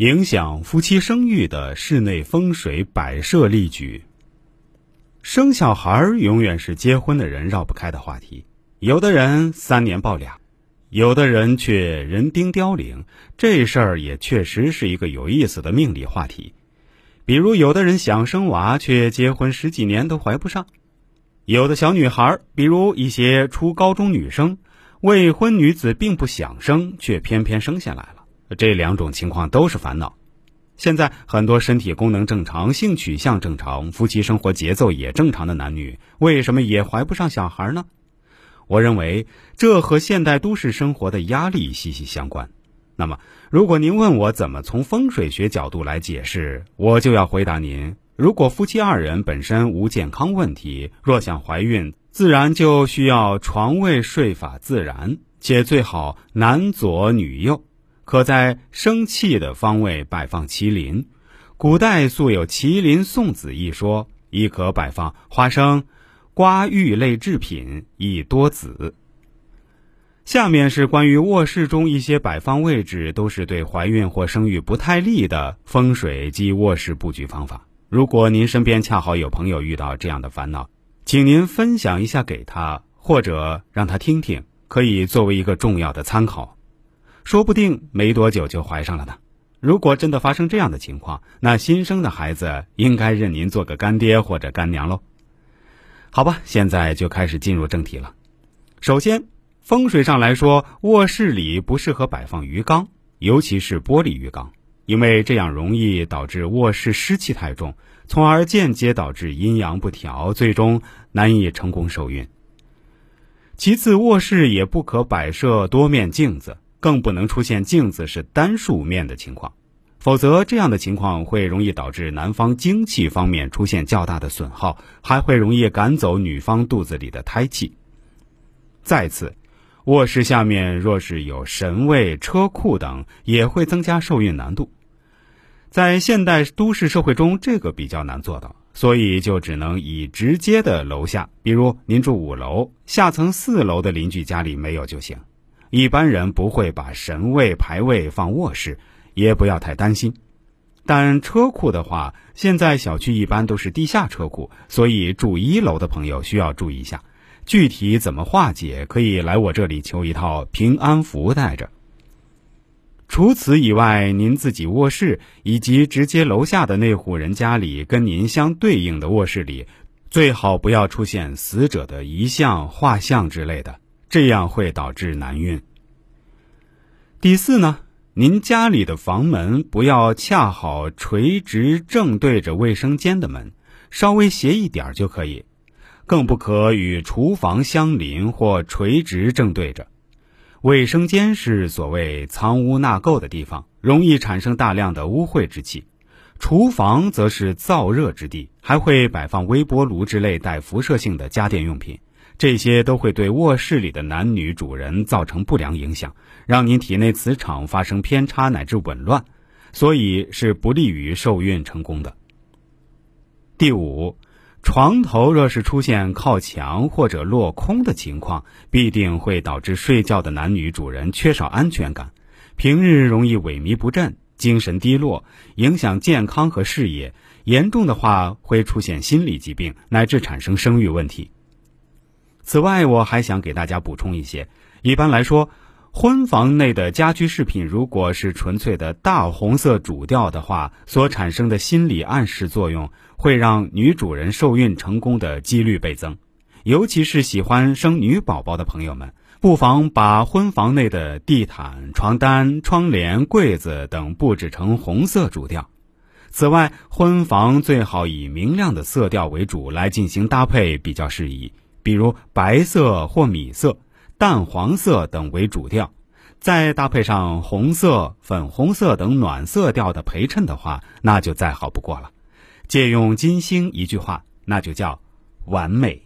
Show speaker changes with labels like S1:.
S1: 影响夫妻生育的室内风水摆设例举。生小孩永远是结婚的人绕不开的话题。有的人三年抱俩，有的人却人丁凋零。这事儿也确实是一个有意思的命理话题。比如，有的人想生娃，却结婚十几年都怀不上；有的小女孩，比如一些初高中女生，未婚女子并不想生，却偏偏生下来了。这两种情况都是烦恼。现在很多身体功能正常、性取向正常、夫妻生活节奏也正常的男女，为什么也怀不上小孩呢？我认为这和现代都市生活的压力息息相关。那么，如果您问我怎么从风水学角度来解释，我就要回答您：如果夫妻二人本身无健康问题，若想怀孕，自然就需要床位睡法自然，且最好男左女右。可在生气的方位摆放麒麟，古代素有麒麟送子一说，亦可摆放花生、瓜玉类制品，以多子。下面是关于卧室中一些摆放位置都是对怀孕或生育不太利的风水及卧室布局方法。如果您身边恰好有朋友遇到这样的烦恼，请您分享一下给他，或者让他听听，可以作为一个重要的参考。说不定没多久就怀上了呢。如果真的发生这样的情况，那新生的孩子应该认您做个干爹或者干娘喽。好吧，现在就开始进入正题了。首先，风水上来说，卧室里不适合摆放鱼缸，尤其是玻璃鱼缸，因为这样容易导致卧室湿气太重，从而间接导致阴阳不调，最终难以成功受孕。其次，卧室也不可摆设多面镜子。更不能出现镜子是单数面的情况，否则这样的情况会容易导致男方精气方面出现较大的损耗，还会容易赶走女方肚子里的胎气。再次，卧室下面若是有神位、车库等，也会增加受孕难度。在现代都市社会中，这个比较难做到，所以就只能以直接的楼下，比如您住五楼，下层四楼的邻居家里没有就行。一般人不会把神位牌位放卧室，也不要太担心。但车库的话，现在小区一般都是地下车库，所以住一楼的朋友需要注意一下。具体怎么化解，可以来我这里求一套平安符带着。除此以外，您自己卧室以及直接楼下的那户人家里跟您相对应的卧室里，最好不要出现死者的遗像、画像之类的。这样会导致难孕。第四呢，您家里的房门不要恰好垂直正对着卫生间的门，稍微斜一点就可以，更不可与厨房相邻或垂直正对着。卫生间是所谓藏污纳垢的地方，容易产生大量的污秽之气；厨房则是燥热之地，还会摆放微波炉之类带辐射性的家电用品。这些都会对卧室里的男女主人造成不良影响，让您体内磁场发生偏差乃至紊乱，所以是不利于受孕成功的。第五，床头若是出现靠墙或者落空的情况，必定会导致睡觉的男女主人缺少安全感，平日容易萎靡不振、精神低落，影响健康和事业，严重的话会出现心理疾病，乃至产生生育问题。此外，我还想给大家补充一些。一般来说，婚房内的家居饰品，如果是纯粹的大红色主调的话，所产生的心理暗示作用，会让女主人受孕成功的几率倍增。尤其是喜欢生女宝宝的朋友们，不妨把婚房内的地毯、床单、窗帘、柜子等布置成红色主调。此外，婚房最好以明亮的色调为主来进行搭配，比较适宜。比如白色或米色、淡黄色等为主调，再搭配上红色、粉红色等暖色调的陪衬的话，那就再好不过了。借用金星一句话，那就叫完美。